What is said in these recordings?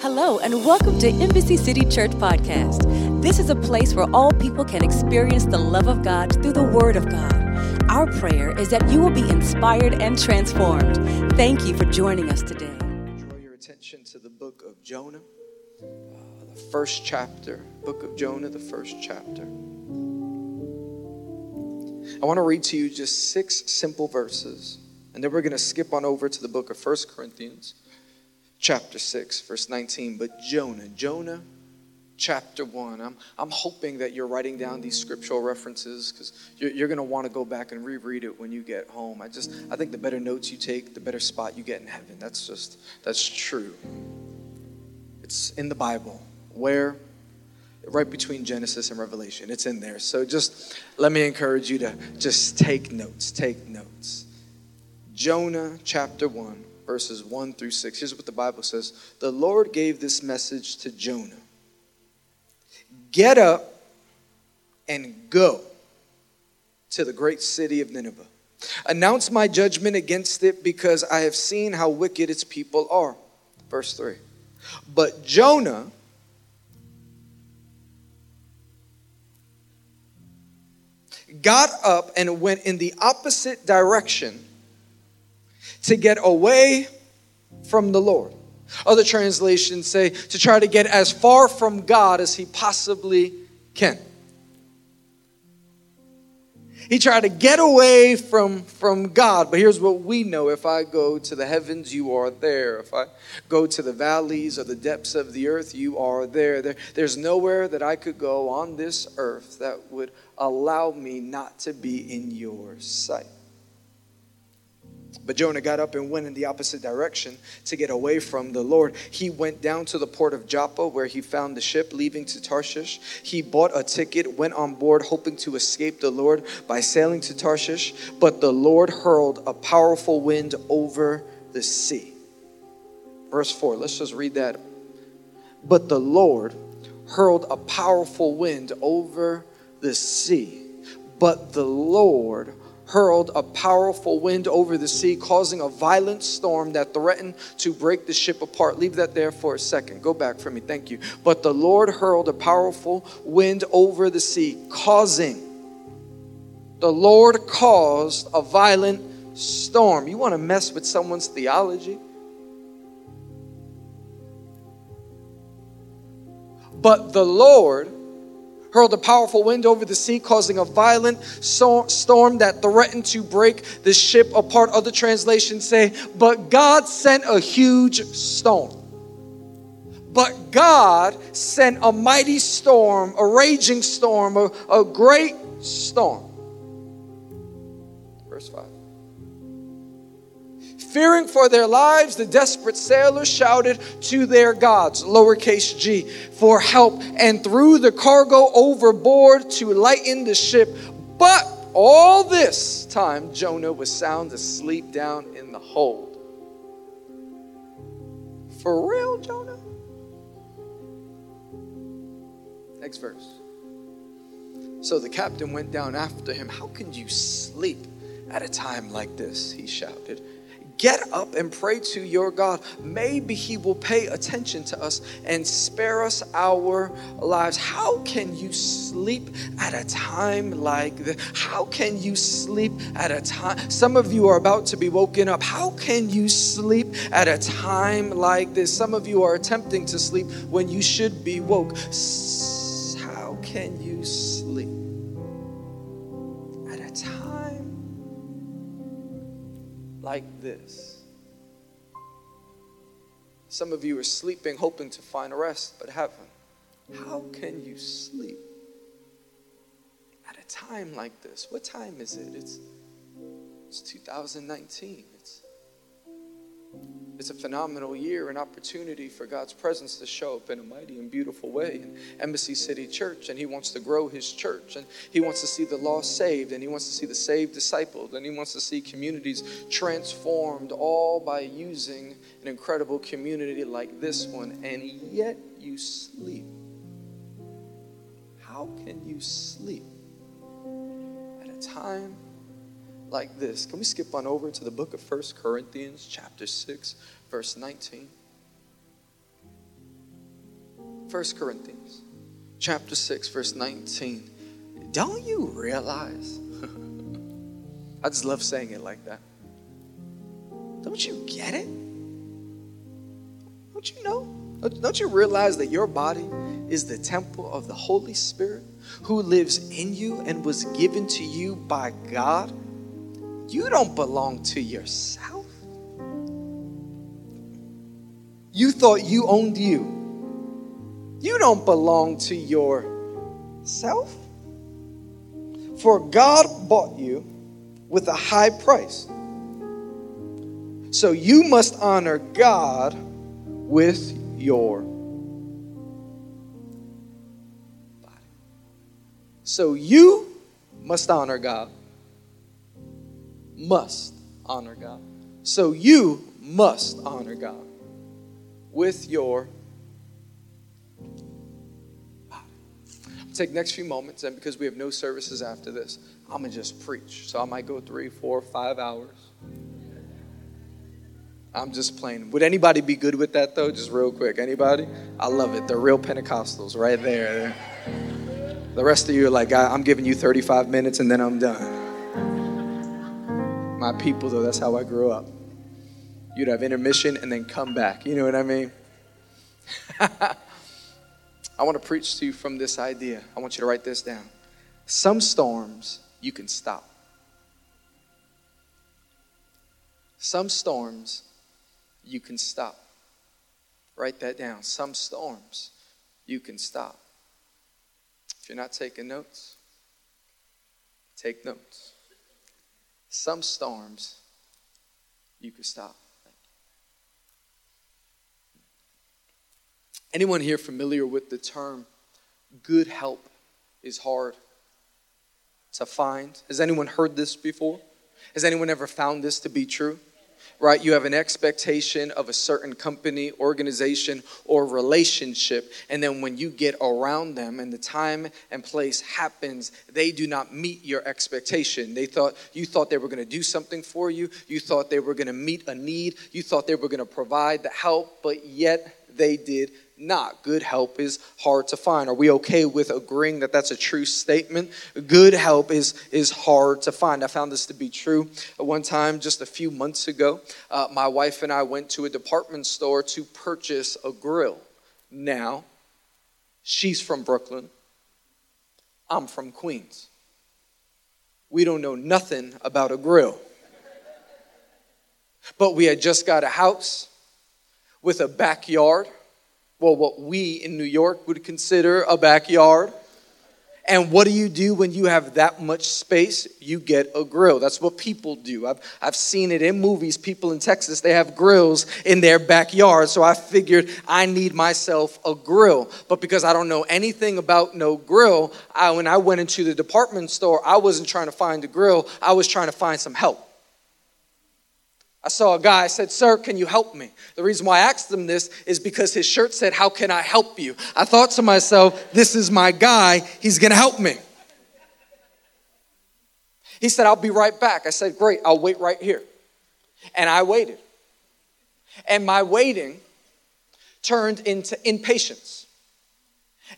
Hello, and welcome to Embassy City Church Podcast. This is a place where all people can experience the love of God through the Word of God. Our prayer is that you will be inspired and transformed. Thank you for joining us today. Draw your attention to the book of Jonah, uh, the first chapter. Book of Jonah, the first chapter. I want to read to you just six simple verses, and then we're going to skip on over to the book of First Corinthians, chapter 6, verse 19. But Jonah, Jonah chapter 1. I'm, I'm hoping that you're writing down these scriptural references because you're, you're going to want to go back and reread it when you get home. I just, I think the better notes you take, the better spot you get in heaven. That's just, that's true. It's in the Bible. Where? Right between Genesis and Revelation. It's in there. So just let me encourage you to just take notes. Take notes. Jonah chapter 1, verses 1 through 6. Here's what the Bible says The Lord gave this message to Jonah Get up and go to the great city of Nineveh. Announce my judgment against it because I have seen how wicked its people are. Verse 3. But Jonah got up and went in the opposite direction to get away from the Lord. Other translations say to try to get as far from God as he possibly can. He tried to get away from, from God. But here's what we know if I go to the heavens, you are there. If I go to the valleys or the depths of the earth, you are there. there. There's nowhere that I could go on this earth that would allow me not to be in your sight. But Jonah got up and went in the opposite direction to get away from the Lord. He went down to the port of Joppa where he found the ship leaving to Tarshish. He bought a ticket, went on board, hoping to escape the Lord by sailing to Tarshish. But the Lord hurled a powerful wind over the sea. Verse 4, let's just read that. But the Lord hurled a powerful wind over the sea. But the Lord hurled a powerful wind over the sea, causing a violent storm that threatened to break the ship apart. Leave that there for a second. Go back for me. Thank you. But the Lord hurled a powerful wind over the sea, causing, the Lord caused a violent storm. You want to mess with someone's theology? But the Lord hurled a powerful wind over the sea, causing a violent storm that threatened to break the ship apart. Other translations say, But God sent a huge storm. But God sent a mighty storm, a raging storm, a, a great storm. Verse 5. Fearing for their lives, the desperate sailors shouted to their gods, lowercase g, for help and threw the cargo overboard to lighten the ship. But all this time, Jonah was sound asleep down in the hold. For real, Jonah? Next verse. So the captain went down after him. How can you sleep at a time like this? He shouted. Get up and pray to your God. Maybe He will pay attention to us and spare us our lives. How can you sleep at a time like this? How can you sleep at a time? Some of you are about to be woken up. How can you sleep at a time like this? Some of you are attempting to sleep when you should be woke. How can you sleep? Like this. Some of you are sleeping, hoping to find rest, but haven't. How can you sleep at a time like this? What time is it? It's, it's 2019. It's a phenomenal year, an opportunity for God's presence to show up in a mighty and beautiful way in Embassy City Church. And He wants to grow His church, and He wants to see the lost saved, and He wants to see the saved discipled, and He wants to see communities transformed, all by using an incredible community like this one. And yet you sleep. How can you sleep at a time? Like this. Can we skip on over to the book of First Corinthians, chapter 6, verse 19? First Corinthians chapter 6, verse 19. Don't you realize? I just love saying it like that. Don't you get it? Don't you know? Don't you realize that your body is the temple of the Holy Spirit who lives in you and was given to you by God? You don't belong to yourself. You thought you owned you. You don't belong to yourself. For God bought you with a high price. So you must honor God with your body. So you must honor God. Must honor God. So you must honor God with your body. take next few moments, and because we have no services after this, I'm gonna just preach. So I might go three, four, five hours. I'm just playing. Would anybody be good with that though? Just real quick. Anybody? I love it. They're real Pentecostals right there. The rest of you are like, I'm giving you 35 minutes and then I'm done. My people, though, that's how I grew up. You'd have intermission and then come back. You know what I mean? I want to preach to you from this idea. I want you to write this down. Some storms you can stop. Some storms you can stop. Write that down. Some storms you can stop. If you're not taking notes, take notes. Some storms you can stop. Anyone here familiar with the term good help is hard to find? Has anyone heard this before? Has anyone ever found this to be true? Right? You have an expectation of a certain company, organization, or relationship. And then when you get around them and the time and place happens, they do not meet your expectation. They thought you thought they were going to do something for you. You thought they were going to meet a need. You thought they were going to provide the help, but yet they did not. Good help is hard to find. Are we okay with agreeing that that's a true statement? Good help is, is hard to find. I found this to be true. One time, just a few months ago, uh, my wife and I went to a department store to purchase a grill. Now, she's from Brooklyn, I'm from Queens. We don't know nothing about a grill. But we had just got a house with a backyard well, what we in New York would consider a backyard. And what do you do when you have that much space? You get a grill. That's what people do. I've, I've seen it in movies. People in Texas, they have grills in their backyard. So I figured I need myself a grill. But because I don't know anything about no grill, I, when I went into the department store, I wasn't trying to find a grill, I was trying to find some help. I saw a guy, I said, Sir, can you help me? The reason why I asked him this is because his shirt said, How can I help you? I thought to myself, This is my guy, he's gonna help me. He said, I'll be right back. I said, Great, I'll wait right here. And I waited. And my waiting turned into impatience.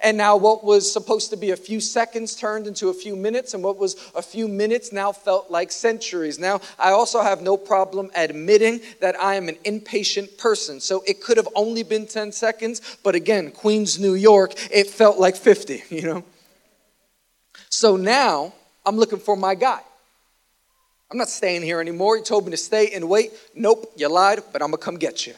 And now, what was supposed to be a few seconds turned into a few minutes, and what was a few minutes now felt like centuries. Now, I also have no problem admitting that I am an impatient person. So it could have only been 10 seconds, but again, Queens, New York, it felt like 50, you know? So now, I'm looking for my guy. I'm not staying here anymore. He told me to stay and wait. Nope, you lied, but I'm gonna come get you.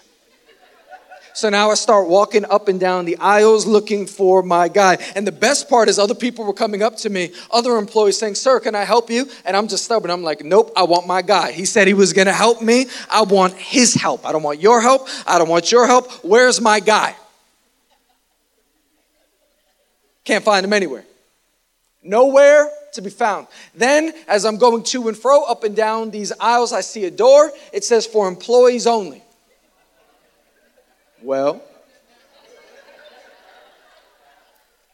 So now I start walking up and down the aisles looking for my guy. And the best part is other people were coming up to me, other employees saying, Sir, can I help you? And I'm just stubborn. I'm like, Nope, I want my guy. He said he was gonna help me. I want his help. I don't want your help. I don't want your help. Where's my guy? Can't find him anywhere. Nowhere to be found. Then, as I'm going to and fro up and down these aisles, I see a door. It says for employees only. Well,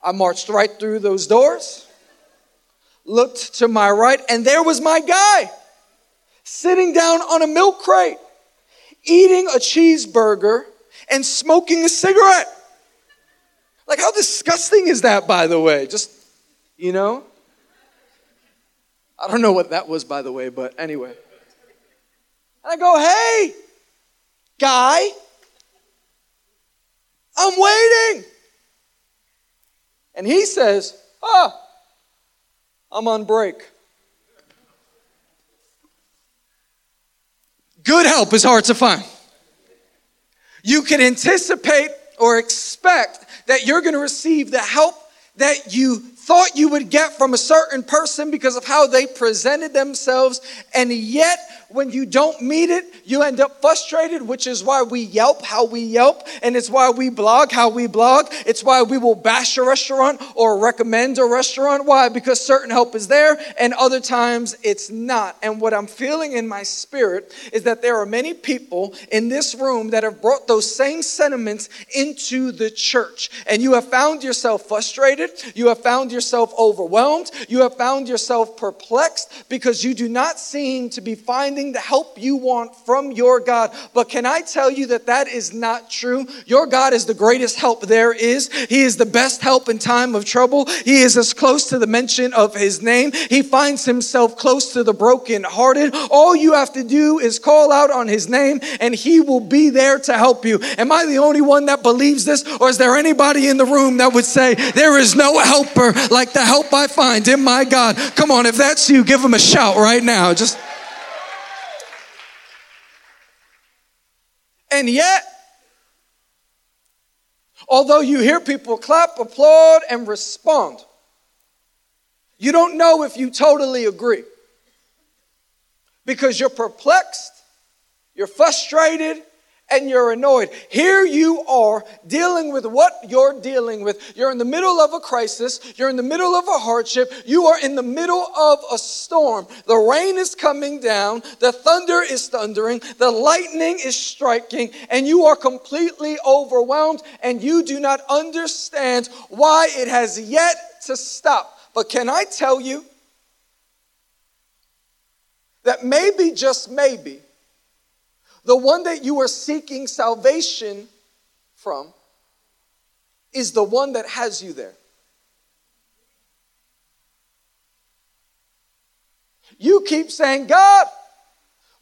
I marched right through those doors, looked to my right, and there was my guy sitting down on a milk crate, eating a cheeseburger and smoking a cigarette. Like, how disgusting is that, by the way? Just, you know? I don't know what that was, by the way, but anyway. And I go, hey, guy, I'm waiting. And he says, ah, I'm on break. Good help is hard to find. You can anticipate or expect that you're going to receive the help that you thought you would get from a certain person because of how they presented themselves, and yet when you don't meet it, you end up frustrated, which is why we yelp how we yelp, and it's why we blog how we blog. It's why we will bash a restaurant or recommend a restaurant. Why? Because certain help is there, and other times it's not. And what I'm feeling in my spirit is that there are many people in this room that have brought those same sentiments into the church, and you have found yourself frustrated, you have found yourself overwhelmed, you have found yourself perplexed because you do not seem to be finding finding the help you want from your God. But can I tell you that that is not true? Your God is the greatest help there is. He is the best help in time of trouble. He is as close to the mention of his name. He finds himself close to the brokenhearted. All you have to do is call out on his name and he will be there to help you. Am I the only one that believes this? Or is there anybody in the room that would say, There is no helper like the help I find in my God? Come on, if that's you, give him a shout right now. Just. And yet, although you hear people clap, applaud, and respond, you don't know if you totally agree. Because you're perplexed, you're frustrated, and you're annoyed. Here you are dealing with what you're dealing with. You're in the middle of a crisis, you're in the middle of a hardship, you are in the middle of a storm. The rain is coming down, the thunder is thundering, the lightning is striking, and you are completely overwhelmed and you do not understand why it has yet to stop. But can I tell you that maybe, just maybe, the one that you are seeking salvation from is the one that has you there. You keep saying, God,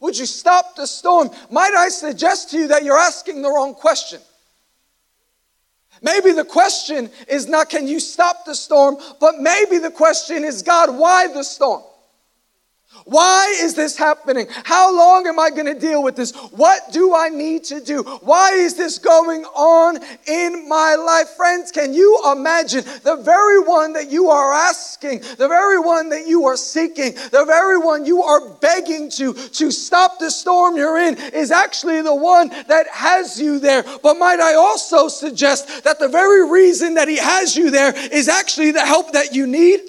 would you stop the storm? Might I suggest to you that you're asking the wrong question? Maybe the question is not, can you stop the storm? But maybe the question is, God, why the storm? Why is this happening? How long am I going to deal with this? What do I need to do? Why is this going on in my life? Friends, can you imagine the very one that you are asking, the very one that you are seeking, the very one you are begging to, to stop the storm you're in is actually the one that has you there. But might I also suggest that the very reason that he has you there is actually the help that you need?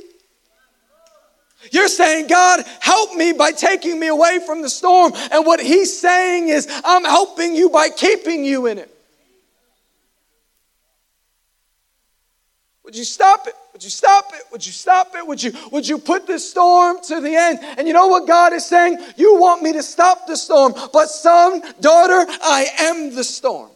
You're saying, God, help me by taking me away from the storm. And what he's saying is, I'm helping you by keeping you in it. Would you stop it? Would you stop it? Would you stop it? Would you, would you put the storm to the end? And you know what God is saying? You want me to stop the storm, but son, daughter, I am the storm.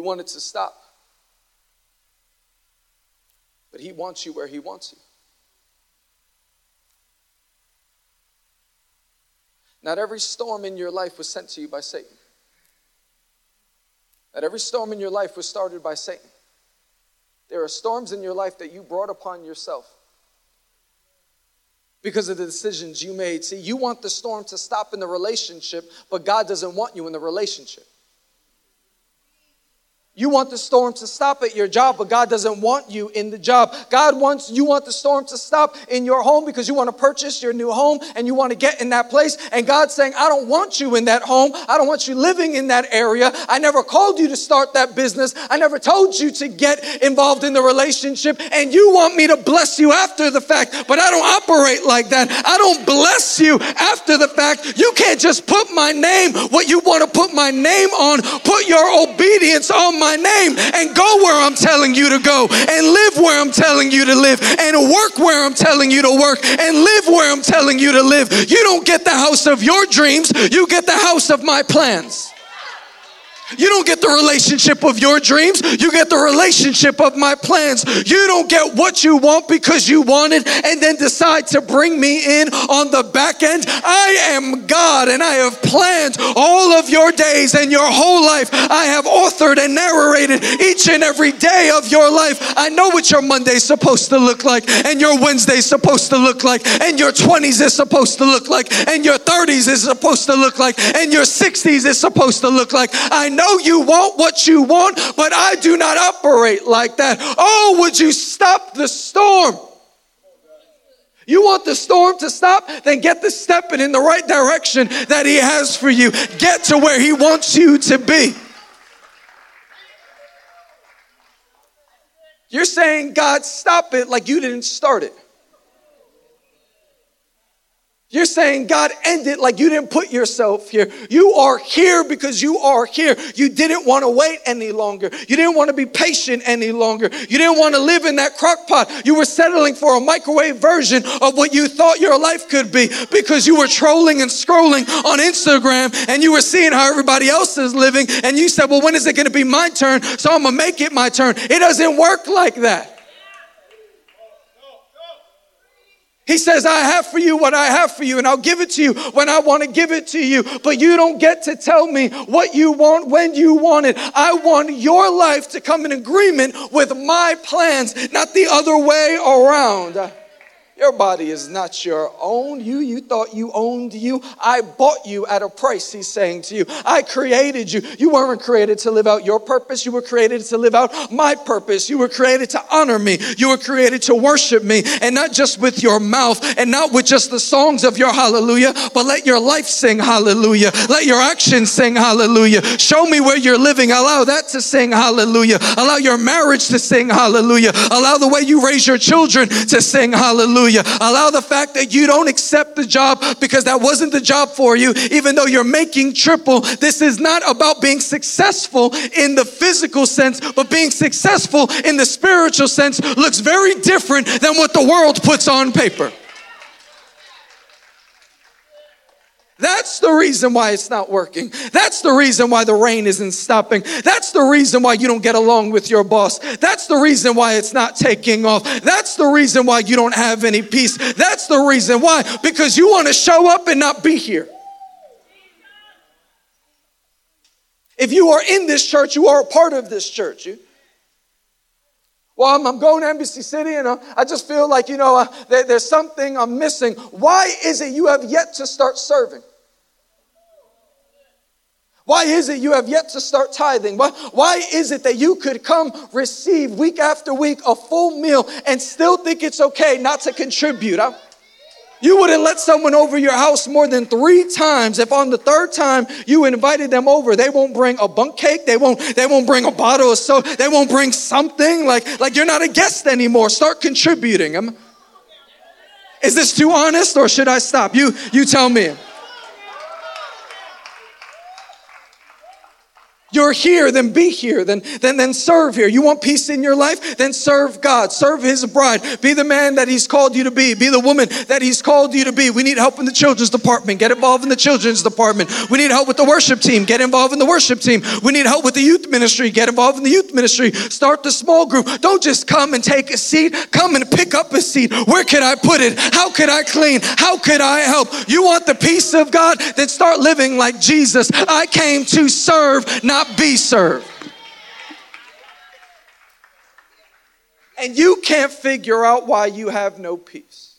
You want it to stop. But He wants you where He wants you. Not every storm in your life was sent to you by Satan. Not every storm in your life was started by Satan. There are storms in your life that you brought upon yourself because of the decisions you made. See, you want the storm to stop in the relationship, but God doesn't want you in the relationship. You want the storm to stop at your job, but God doesn't want you in the job. God wants you want the storm to stop in your home because you want to purchase your new home and you want to get in that place. And God's saying, I don't want you in that home. I don't want you living in that area. I never called you to start that business. I never told you to get involved in the relationship. And you want me to bless you after the fact, but I don't operate like that. I don't bless you after the fact. You can't just put my name, what you want to put my name on, put your obedience on my name and go where I'm telling you to go and live where I'm telling you to live and work where I'm telling you to work and live where I'm telling you to live. You don't get the house of your dreams, you get the house of my plans. You don't get the relationship of your dreams. You get the relationship of my plans. You don't get what you want because you want it and then decide to bring me in on the back end. I am God and I have planned all of your days and your whole life. I have authored and narrated each and every day of your life. I know what your Monday's supposed to look like and your Wednesday's supposed to look like and your 20s is supposed to look like and your 30s is supposed to look like and your 60s is supposed to look like. I know know you want what you want, but I do not operate like that. Oh, would you stop the storm? You want the storm to stop? Then get the stepping in the right direction that He has for you. Get to where He wants you to be. You're saying, God, stop it like you didn't start it. You're saying, God, end it like you didn't put yourself here. You are here because you are here. You didn't want to wait any longer. You didn't want to be patient any longer. You didn't want to live in that crock pot. You were settling for a microwave version of what you thought your life could be because you were trolling and scrolling on Instagram and you were seeing how everybody else is living. And you said, Well, when is it going to be my turn? So I'm going to make it my turn. It doesn't work like that. He says, I have for you what I have for you, and I'll give it to you when I want to give it to you. But you don't get to tell me what you want when you want it. I want your life to come in agreement with my plans, not the other way around. Your body is not your own. You, you thought you owned you. I bought you at a price, he's saying to you. I created you. You weren't created to live out your purpose. You were created to live out my purpose. You were created to honor me. You were created to worship me. And not just with your mouth and not with just the songs of your hallelujah, but let your life sing hallelujah. Let your actions sing hallelujah. Show me where you're living. Allow that to sing hallelujah. Allow your marriage to sing hallelujah. Allow the way you raise your children to sing hallelujah. Hallelujah. Allow the fact that you don't accept the job because that wasn't the job for you, even though you're making triple. This is not about being successful in the physical sense, but being successful in the spiritual sense looks very different than what the world puts on paper. That's the reason why it's not working. That's the reason why the rain isn't stopping. That's the reason why you don't get along with your boss. That's the reason why it's not taking off. That's the reason why you don't have any peace. That's the reason why, because you want to show up and not be here. If you are in this church, you are a part of this church. You, well, I'm, I'm, going to Embassy City and uh, I just feel like, you know, uh, there, there's something I'm missing. Why is it you have yet to start serving? Why is it you have yet to start tithing? Why, why is it that you could come receive week after week a full meal and still think it's okay not to contribute? Huh? You wouldn't let someone over your house more than three times. If on the third time you invited them over, they won't bring a bundt cake. They won't, they won't bring a bottle of soda. They won't bring something like, like you're not a guest anymore. Start contributing. I'm, Is this too honest or should I stop? You, you tell me. You're here, then be here, then, then, then serve here. You want peace in your life? Then serve God. Serve His bride. Be the man that He's called you to be. Be the woman that He's called you to be. We need help in the children's department. Get involved in the children's department. We need help with the worship team. Get involved in the worship team. We need help with the youth ministry. Get involved in the youth ministry. Start the small group. Don't just come and take a seat. Come and pick up a seat. Where can I put it? How could I clean? How could I help? You want the peace of God? Then start living like Jesus. I came to serve, not be served. And you can't figure out why you have no peace.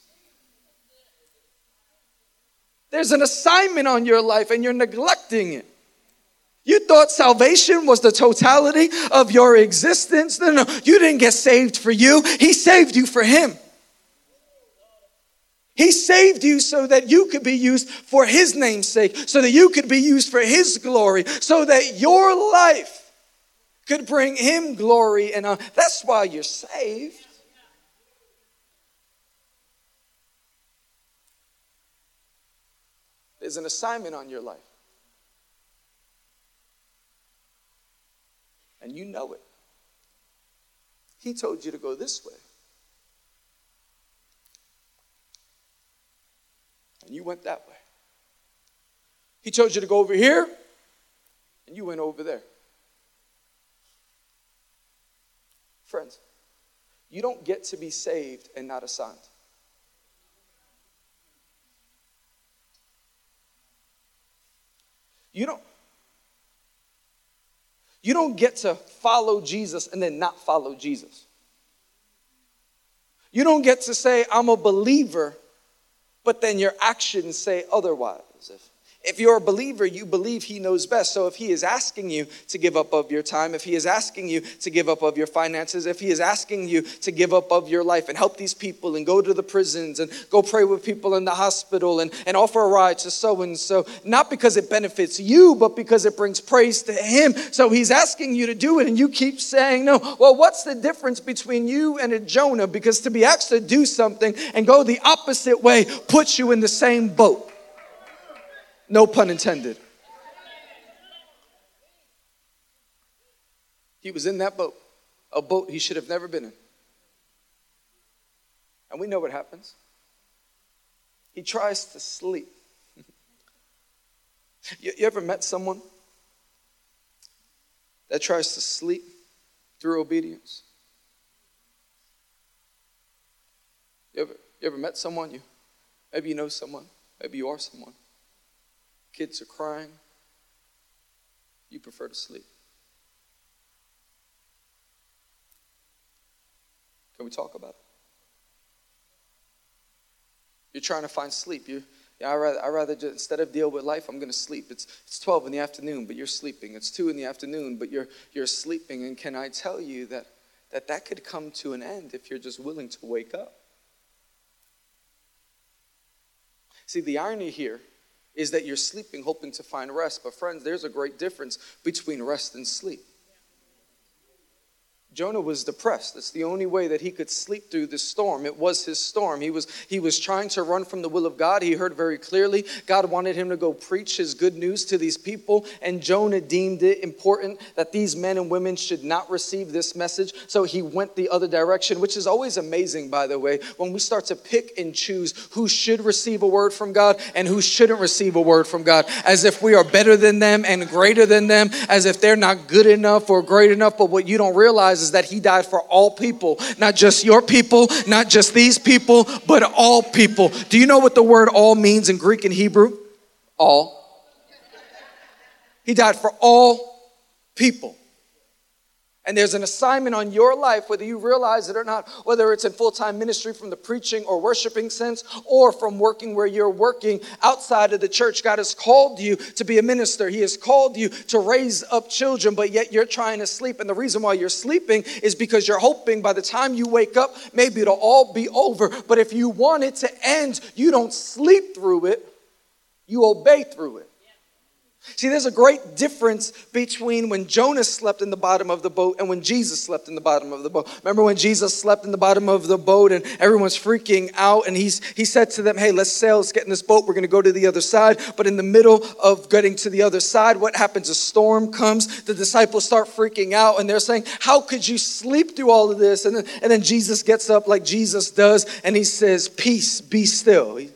There's an assignment on your life and you're neglecting it. You thought salvation was the totality of your existence. No, no, you didn't get saved for you. He saved you for Him. He saved you so that you could be used for His name's sake, so that you could be used for His glory, so that your life could bring Him glory and honor. That's why you're saved. There's an assignment on your life. and you know it. He told you to go this way. And you went that way. He told you to go over here, and you went over there. Friends, you don't get to be saved and not assigned. You don't you don't get to follow Jesus and then not follow Jesus. You don't get to say I'm a believer but then your actions say otherwise. If if you're a believer, you believe He knows best. So if He is asking you to give up of your time, if He is asking you to give up of your finances, if He is asking you to give up of your life and help these people and go to the prisons and go pray with people in the hospital and, and offer a ride to so and so, not because it benefits you, but because it brings praise to Him. So He's asking you to do it and you keep saying no. Well, what's the difference between you and a Jonah? Because to be asked to do something and go the opposite way puts you in the same boat. No pun intended. He was in that boat, a boat he should have never been in. And we know what happens. He tries to sleep. you, you ever met someone that tries to sleep through obedience? You ever, you ever met someone? You maybe you know someone, maybe you are someone kids are crying, you prefer to sleep. Can we talk about it? You're trying to find sleep. You, yeah, I rather, I rather just, instead of deal with life, I'm going to sleep. It's, it's 12 in the afternoon, but you're sleeping. It's 2 in the afternoon, but you're, you're sleeping. And can I tell you that, that that could come to an end if you're just willing to wake up? See, the irony here is that you're sleeping hoping to find rest. But, friends, there's a great difference between rest and sleep. Jonah was depressed. It's the only way that he could sleep through this storm. It was his storm. He was, he was trying to run from the will of God. He heard very clearly God wanted him to go preach his good news to these people, and Jonah deemed it important that these men and women should not receive this message. So he went the other direction, which is always amazing, by the way, when we start to pick and choose who should receive a word from God and who shouldn't receive a word from God, as if we are better than them and greater than them, as if they're not good enough or great enough. But what you don't realize is that he died for all people, not just your people, not just these people, but all people. Do you know what the word all means in Greek and Hebrew? All. He died for all people. And there's an assignment on your life, whether you realize it or not, whether it's in full time ministry from the preaching or worshiping sense, or from working where you're working outside of the church. God has called you to be a minister. He has called you to raise up children, but yet you're trying to sleep. And the reason why you're sleeping is because you're hoping by the time you wake up, maybe it'll all be over. But if you want it to end, you don't sleep through it, you obey through it. See, there's a great difference between when Jonah slept in the bottom of the boat and when Jesus slept in the bottom of the boat. Remember when Jesus slept in the bottom of the boat and everyone's freaking out and he's he said to them, "Hey, let's sail, let's get in this boat. We're going to go to the other side." But in the middle of getting to the other side, what happens? A storm comes. The disciples start freaking out and they're saying, "How could you sleep through all of this?" And then and then Jesus gets up like Jesus does and he says, "Peace, be still." He,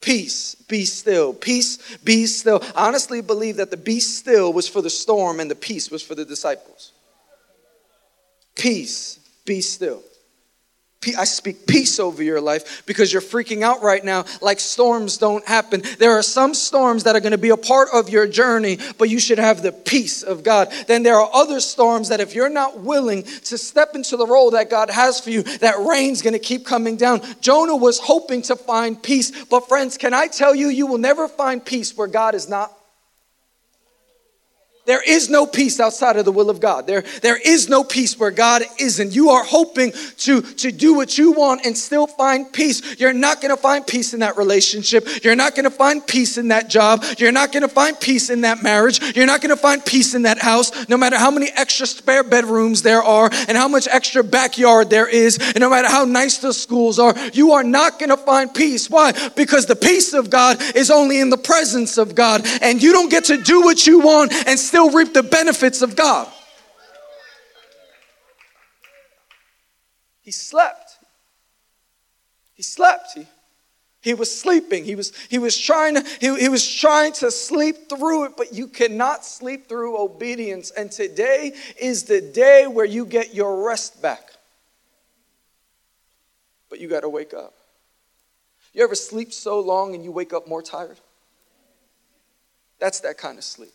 Peace, be still. Peace, be still. I honestly believe that the be still was for the storm and the peace was for the disciples. Peace, be still. I speak peace over your life because you're freaking out right now like storms don't happen. There are some storms that are going to be a part of your journey, but you should have the peace of God. Then there are other storms that if you're not willing to step into the role that God has for you, that rain's going to keep coming down. Jonah was hoping to find peace, but friends, can I tell you, you will never find peace where God is not there is no peace outside of the will of God. There, there is no peace where God isn't. You are hoping to, to do what you want and still find peace. You're not going to find peace in that relationship. You're not going to find peace in that job. You're not going to find peace in that marriage. You're not going to find peace in that house, no matter how many extra spare bedrooms there are and how much extra backyard there is, and no matter how nice the schools are. You are not going to find peace. Why? Because the peace of God is only in the presence of God, and you don't get to do what you want and still still reap the benefits of God. He slept. He slept. He, he was sleeping. He was, he was trying to, he, he was trying to sleep through it, but you cannot sleep through obedience. And today is the day where you get your rest back. But you got to wake up. You ever sleep so long and you wake up more tired? That's that kind of sleep.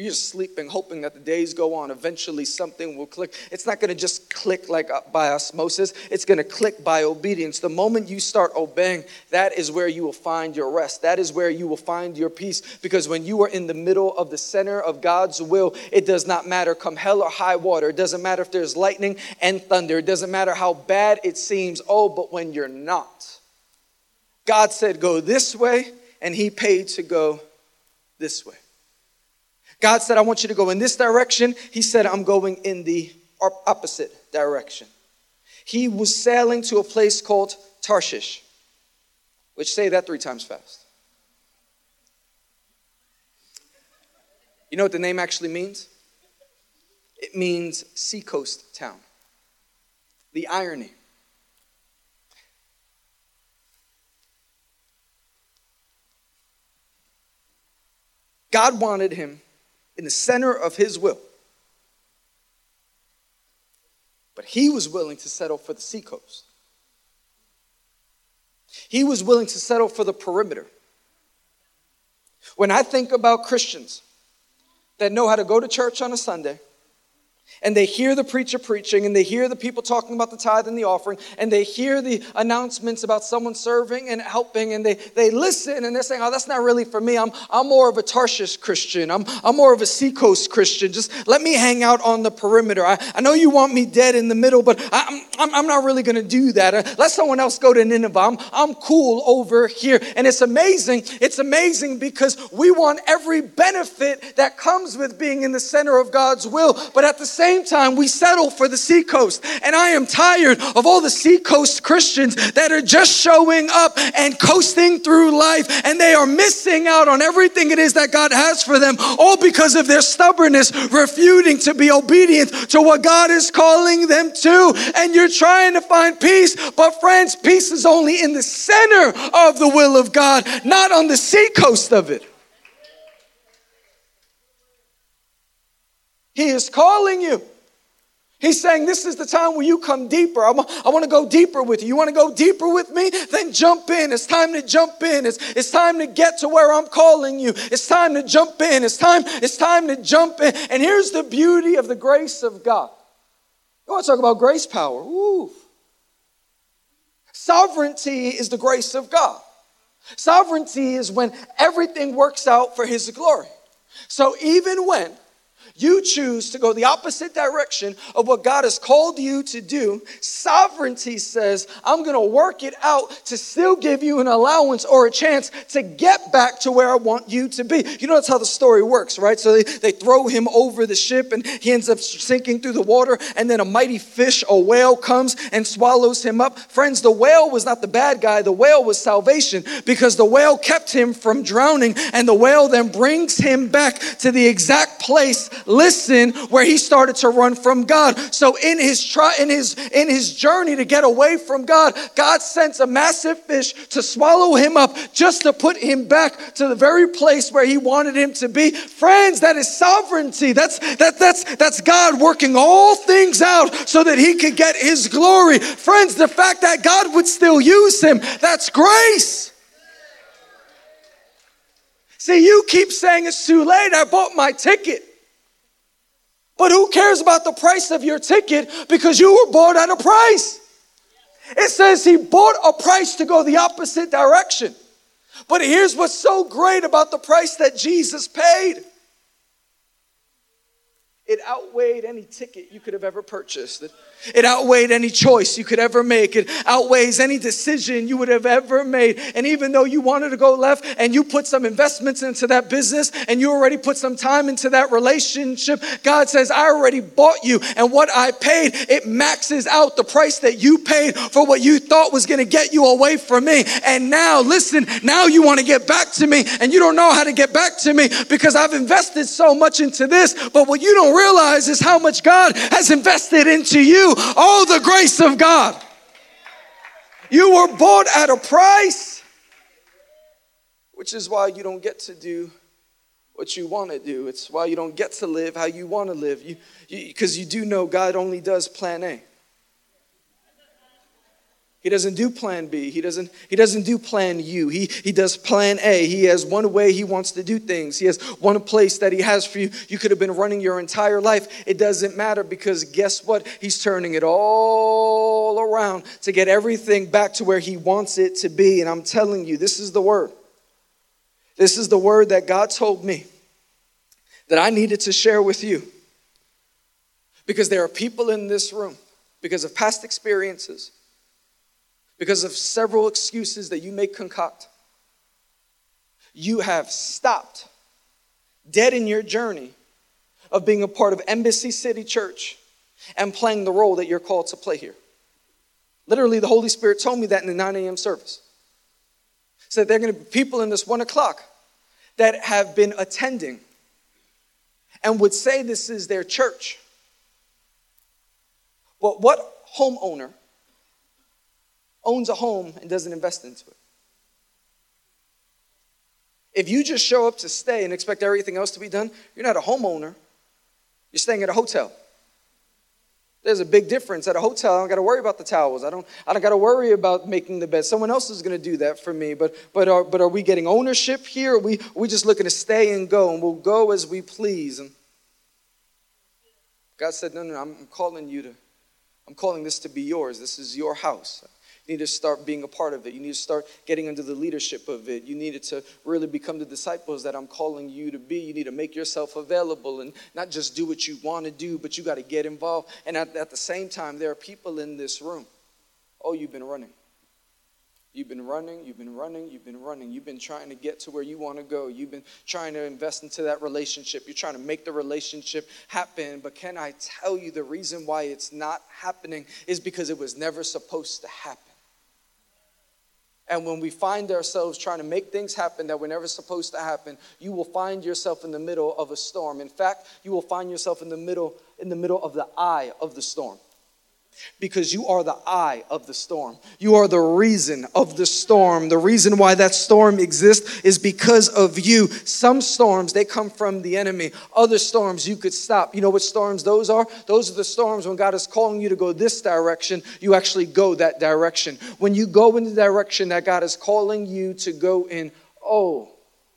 You're just sleeping, hoping that the days go on. Eventually, something will click. It's not going to just click like uh, by osmosis, it's going to click by obedience. The moment you start obeying, that is where you will find your rest. That is where you will find your peace. Because when you are in the middle of the center of God's will, it does not matter come hell or high water. It doesn't matter if there's lightning and thunder. It doesn't matter how bad it seems. Oh, but when you're not, God said, go this way, and He paid to go this way. God said, I want you to go in this direction. He said, I'm going in the opposite direction. He was sailing to a place called Tarshish, which say that three times fast. You know what the name actually means? It means seacoast town. The irony. God wanted him in the center of his will. But he was willing to settle for the seacoast. He was willing to settle for the perimeter. When I think about Christians that know how to go to church on a Sunday, and they hear the preacher preaching and they hear the people talking about the tithe and the offering and they hear the announcements about someone serving and helping and they, they listen and they're saying oh that's not really for me. I'm, I'm more of a tarshish christian. I'm, I'm more of a seacoast christian. Just let me hang out on the perimeter. I, I know you want me dead in the middle but I, I'm, I'm not really going to do that. Uh, let someone else go to nineveh. I'm, I'm cool over here. And it's amazing it's amazing because we want every benefit that comes with being in the center of god's will but at the same time, we settle for the seacoast. And I am tired of all the seacoast Christians that are just showing up and coasting through life and they are missing out on everything it is that God has for them, all because of their stubbornness, refuting to be obedient to what God is calling them to. And you're trying to find peace, but friends, peace is only in the center of the will of God, not on the seacoast of it. He is calling you. He's saying, This is the time where you come deeper. I want to go deeper with you. You want to go deeper with me? Then jump in. It's time to jump in. It's, it's time to get to where I'm calling you. It's time to jump in. It's time, it's time to jump in. And here's the beauty of the grace of God. You want to talk about grace power? Ooh. Sovereignty is the grace of God. Sovereignty is when everything works out for His glory. So even when you choose to go the opposite direction of what God has called you to do, sovereignty says, I'm going to work it out to still give you an allowance or a chance to get back to where I want you to be. You know, that's how the story works, right? So they, they throw him over the ship and he ends up sinking through the water, and then a mighty fish, a whale, comes and swallows him up. Friends, the whale was not the bad guy, the whale was salvation because the whale kept him from drowning, and the whale then brings him back to the exact place listen where he started to run from God. So in his try in his in his journey to get away from God, God sends a massive fish to swallow him up just to put him back to the very place where he wanted him to be. Friends, that is sovereignty. That's that that's that's God working all things out so that he could get his glory. Friends, the fact that God would still use him, that's grace. See, you keep saying it's too late. I bought my ticket. But who cares about the price of your ticket because you were bought at a price? It says he bought a price to go the opposite direction. But here's what's so great about the price that Jesus paid it outweighed any ticket you could have ever purchased. It, outweighed any choice you could ever make. It outweighs any decision you would have ever made. And even though you wanted to go left and you put some investments into that business and you already put some time into that relationship, God says, I already bought you. And what I paid, it maxes out the price that you paid for what you thought was going to get you away from me. And now, listen, now you want to get back to me and you don't know how to get back to me because I've invested so much into this. But what you don't realize is how much God has invested into you all the grace of God. You were bought at a price, which is why you don't get to do what you want to do. It's why you don't get to live how you want to live. You because you, you do know God only does plan A. He doesn't do plan B. He doesn't, he doesn't do plan U. He, he does plan A. He has one way he wants to do things. He has one place that he has for you. You could have been running your entire life. It doesn't matter because guess what? He's turning it all around to get everything back to where he wants it to be. And I'm telling you, this is the word. This is the word that God told me that I needed to share with you. Because there are people in this room, because of past experiences, because of several excuses that you may concoct. You have stopped dead in your journey of being a part of Embassy City Church and playing the role that you're called to play here. Literally, the Holy Spirit told me that in the 9 a.m. service. Said there are going to be people in this one o'clock that have been attending and would say this is their church. But what homeowner owns a home and doesn't invest into it. If you just show up to stay and expect everything else to be done, you're not a homeowner. You're staying at a hotel. There's a big difference. At a hotel, I don't got to worry about the towels. I don't. I don't got to worry about making the bed. Someone else is going to do that for me. But but are but are we getting ownership here? Are we are we just looking to stay and go, and we'll go as we please. And God said, no, no, no I'm calling you to. I'm calling this to be yours. This is your house. You need to start being a part of it. You need to start getting under the leadership of it. You needed to really become the disciples that I'm calling you to be. You need to make yourself available and not just do what you want to do, but you got to get involved. And at, at the same time, there are people in this room. Oh, you've been running. You've been running, you've been running, you've been running. You've been trying to get to where you want to go. You've been trying to invest into that relationship. You're trying to make the relationship happen. But can I tell you the reason why it's not happening is because it was never supposed to happen. And when we find ourselves trying to make things happen that were never supposed to happen, you will find yourself in the middle of a storm. In fact, you will find yourself in the middle in the middle of the eye of the storm because you are the eye of the storm. You are the reason of the storm. The reason why that storm exists is because of you. Some storms, they come from the enemy. Other storms you could stop. You know what storms those are? Those are the storms when God is calling you to go this direction, you actually go that direction. When you go in the direction that God is calling you to go in, oh,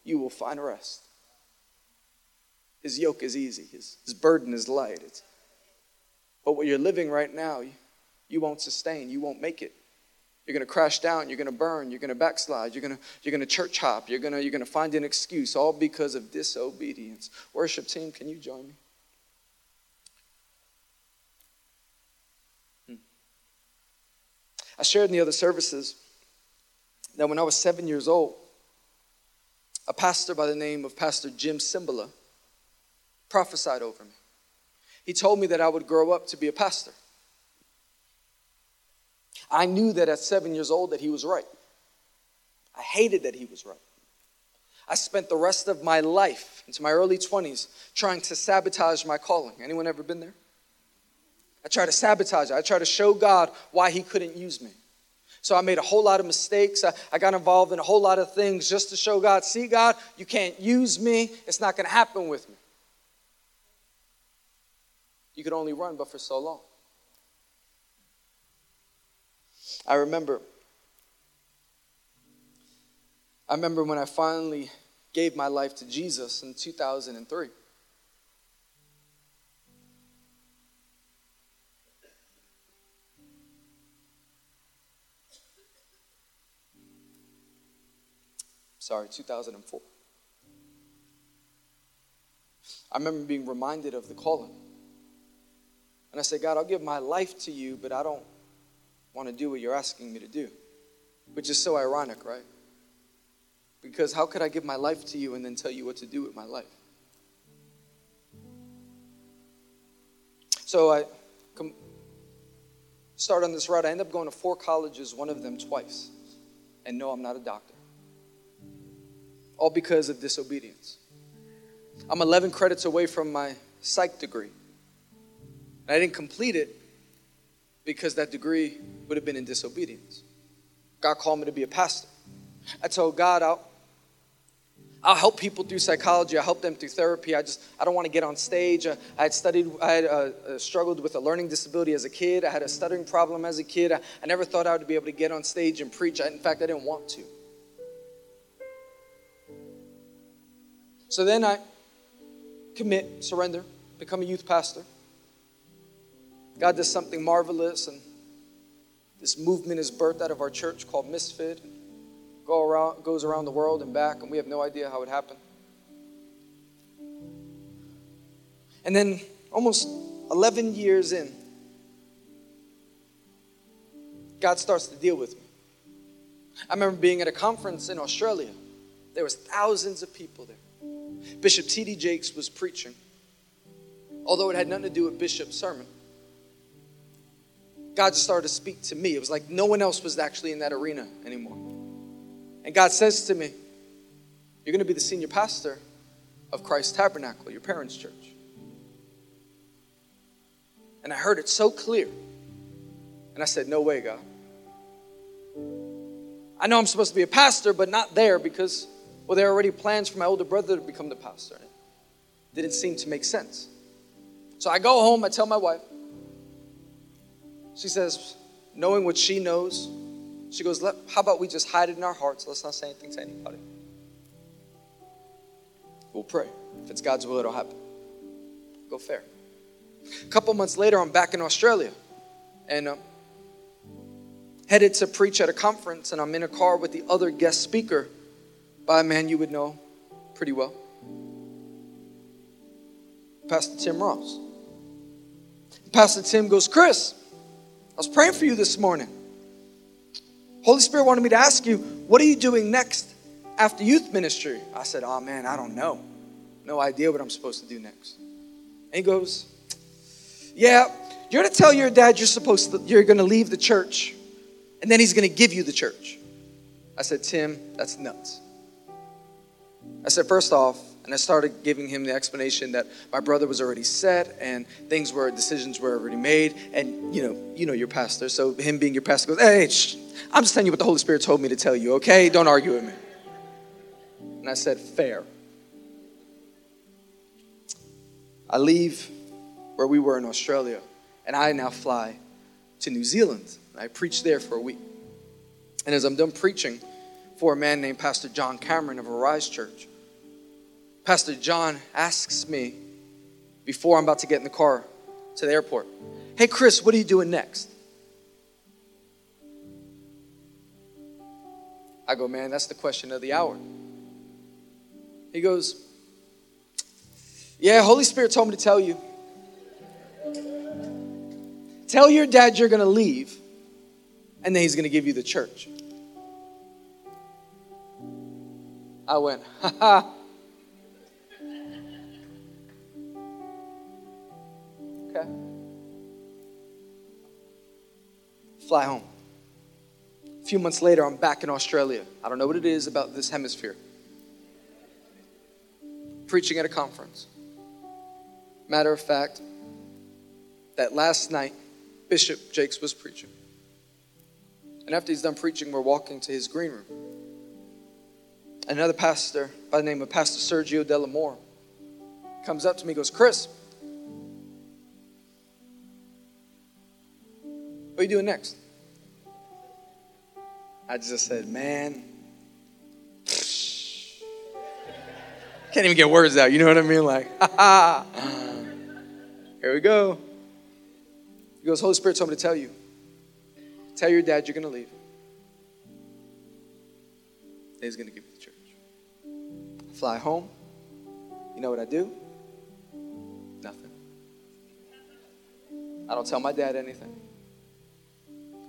you will find rest. His yoke is easy, his, his burden is light. It's, but what you're living right now, you won't sustain. You won't make it. You're going to crash down. You're going to burn. You're going to backslide. You're going to, you're going to church hop. You're going to, you're going to find an excuse, all because of disobedience. Worship team, can you join me? Hmm. I shared in the other services that when I was seven years old, a pastor by the name of Pastor Jim Cymbala prophesied over me. He told me that I would grow up to be a pastor. I knew that at seven years old that he was right. I hated that he was right. I spent the rest of my life into my early 20s trying to sabotage my calling. Anyone ever been there? I tried to sabotage it. I tried to show God why he couldn't use me. So I made a whole lot of mistakes. I, I got involved in a whole lot of things just to show God, see, God, you can't use me. It's not going to happen with me. You could only run but for so long. I remember I remember when I finally gave my life to Jesus in 2003. Sorry, 2004. I remember being reminded of the calling. And I said, God, I'll give my life to you, but I don't want to do what you're asking me to do. Which is so ironic, right? Because how could I give my life to you and then tell you what to do with my life? So I com- start on this route. I end up going to four colleges, one of them twice. And no, I'm not a doctor. All because of disobedience. I'm 11 credits away from my psych degree. I didn't complete it because that degree would have been in disobedience. God called me to be a pastor. I told God, I'll, I'll help people through psychology. I help them through therapy. I just I don't want to get on stage. I, I had studied. I had uh, uh, struggled with a learning disability as a kid. I had a stuttering problem as a kid. I, I never thought I would be able to get on stage and preach. I, in fact, I didn't want to. So then I commit, surrender, become a youth pastor. God does something marvelous, and this movement is birthed out of our church called Misfit go around, goes around the world and back, and we have no idea how it happened. And then, almost 11 years in, God starts to deal with me. I remember being at a conference in Australia. There was thousands of people there. Bishop T.D. Jakes was preaching. Although it had nothing to do with Bishop's sermon. God just started to speak to me. It was like no one else was actually in that arena anymore. And God says to me, You're going to be the senior pastor of Christ Tabernacle, your parents' church. And I heard it so clear. And I said, No way, God. I know I'm supposed to be a pastor, but not there because, well, there are already plans for my older brother to become the pastor. It didn't seem to make sense. So I go home, I tell my wife. She says, knowing what she knows, she goes, How about we just hide it in our hearts? Let's not say anything to anybody. We'll pray. If it's God's will, it'll happen. Go fair. A couple months later, I'm back in Australia and um, headed to preach at a conference, and I'm in a car with the other guest speaker by a man you would know pretty well Pastor Tim Ross. Pastor Tim goes, Chris, I was praying for you this morning. Holy Spirit wanted me to ask you, what are you doing next after youth ministry? I said, oh man, I don't know. No idea what I'm supposed to do next. And he goes, yeah, you're going to tell your dad you're supposed to, you're going to leave the church, and then he's going to give you the church. I said, Tim, that's nuts. I said, first off, and I started giving him the explanation that my brother was already set and things were decisions were already made. And you know, you know your pastor. So him being your pastor goes, hey, shh, I'm just telling you what the Holy Spirit told me to tell you, okay? Don't argue with me. And I said, fair. I leave where we were in Australia, and I now fly to New Zealand. I preach there for a week. And as I'm done preaching for a man named Pastor John Cameron of Arise Church, Pastor John asks me before I'm about to get in the car to the airport, Hey, Chris, what are you doing next? I go, Man, that's the question of the hour. He goes, Yeah, Holy Spirit told me to tell you. Tell your dad you're going to leave, and then he's going to give you the church. I went, ha ha. Okay. Fly home. A few months later, I'm back in Australia. I don't know what it is about this hemisphere. Preaching at a conference. Matter of fact, that last night, Bishop Jakes was preaching. And after he's done preaching, we're walking to his green room. Another pastor by the name of Pastor Sergio De La Mora comes up to me goes, Chris, what are you doing next? I just said, man, can't even get words out. You know what I mean? Like, ha ha. Here we go. He goes, Holy Spirit told me to tell you. Tell your dad you're going to leave. He's going to give you the church. I fly home. You know what I do? Nothing. I don't tell my dad anything.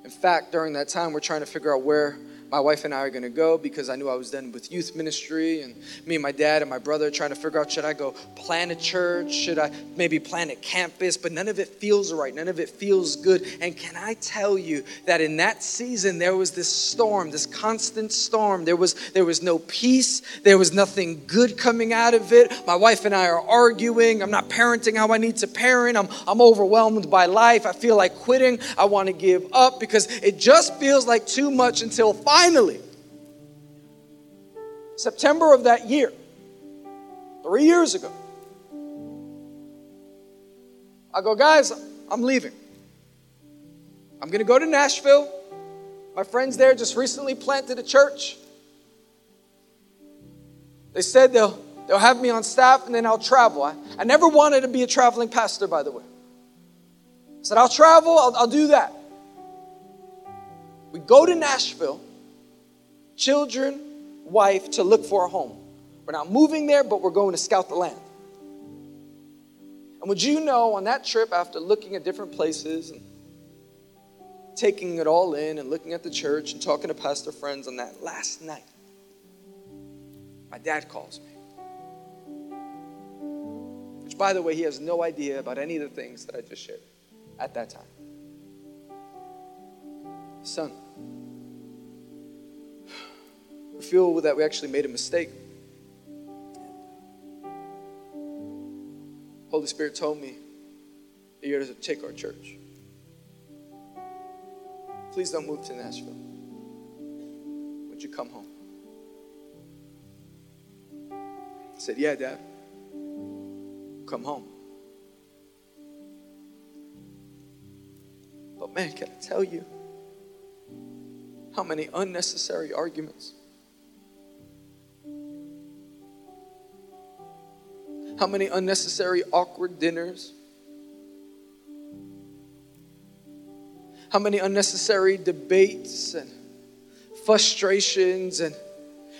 In fact, during that time, we're trying to figure out where my wife and I are going to go because I knew I was done with youth ministry. And me and my dad and my brother trying to figure out should I go plant a church? Should I maybe plant a campus? But none of it feels right. None of it feels good. And can I tell you that in that season, there was this storm, this constant storm. There was, there was no peace. There was nothing good coming out of it. My wife and I are arguing. I'm not parenting how I need to parent. I'm, I'm overwhelmed by life. I feel like quitting. I want to give up because it just feels like too much until finally finally, September of that year, three years ago, I go, guys, I'm leaving. I'm going to go to Nashville. My friends there just recently planted a church. They said they'll, they'll have me on staff and then I'll travel. I, I never wanted to be a traveling pastor, by the way. I said, I'll travel, I'll, I'll do that. We go to Nashville children, wife to look for a home. We're not moving there, but we're going to scout the land. And would you know, on that trip, after looking at different places and taking it all in and looking at the church and talking to pastor friends on that last night, my dad calls me. Which, by the way, he has no idea about any of the things that I just shared at that time. Son, feel that we actually made a mistake. Holy Spirit told me that you're to take our church. Please don't move to Nashville. Would you come home? I said, Yeah, Dad. Come home. But man, can I tell you how many unnecessary arguments How many unnecessary, awkward dinners? How many unnecessary debates and frustrations and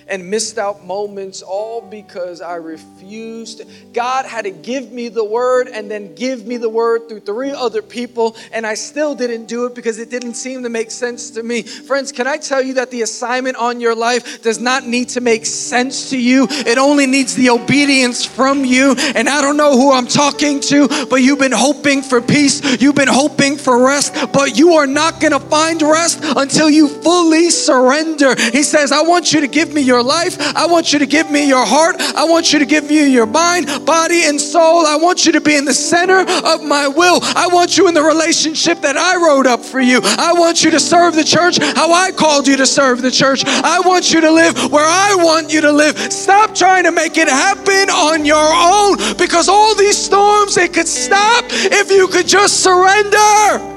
and missed out moments all because I refused. God had to give me the word and then give me the word through three other people, and I still didn't do it because it didn't seem to make sense to me. Friends, can I tell you that the assignment on your life does not need to make sense to you? It only needs the obedience from you. And I don't know who I'm talking to, but you've been hoping for peace, you've been hoping for rest, but you are not going to find rest until you fully surrender. He says, I want you to give me your your life. I want you to give me your heart. I want you to give me your mind, body, and soul. I want you to be in the center of my will. I want you in the relationship that I wrote up for you. I want you to serve the church how I called you to serve the church. I want you to live where I want you to live. Stop trying to make it happen on your own because all these storms, they could stop if you could just surrender.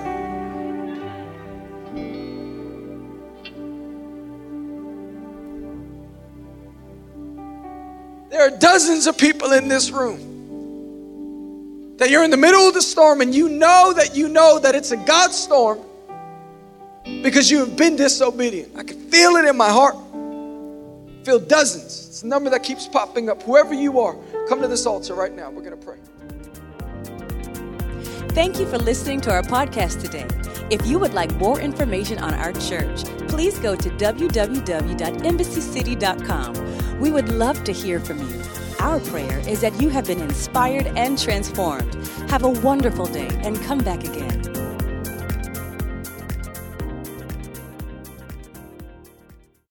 There are dozens of people in this room that you're in the middle of the storm and you know that you know that it's a God storm because you have been disobedient. I can feel it in my heart. I feel dozens. It's a number that keeps popping up. Whoever you are, come to this altar right now. We're going to pray. Thank you for listening to our podcast today. If you would like more information on our church, please go to www.embassycity.com. We would love to hear from you. Our prayer is that you have been inspired and transformed. Have a wonderful day and come back again.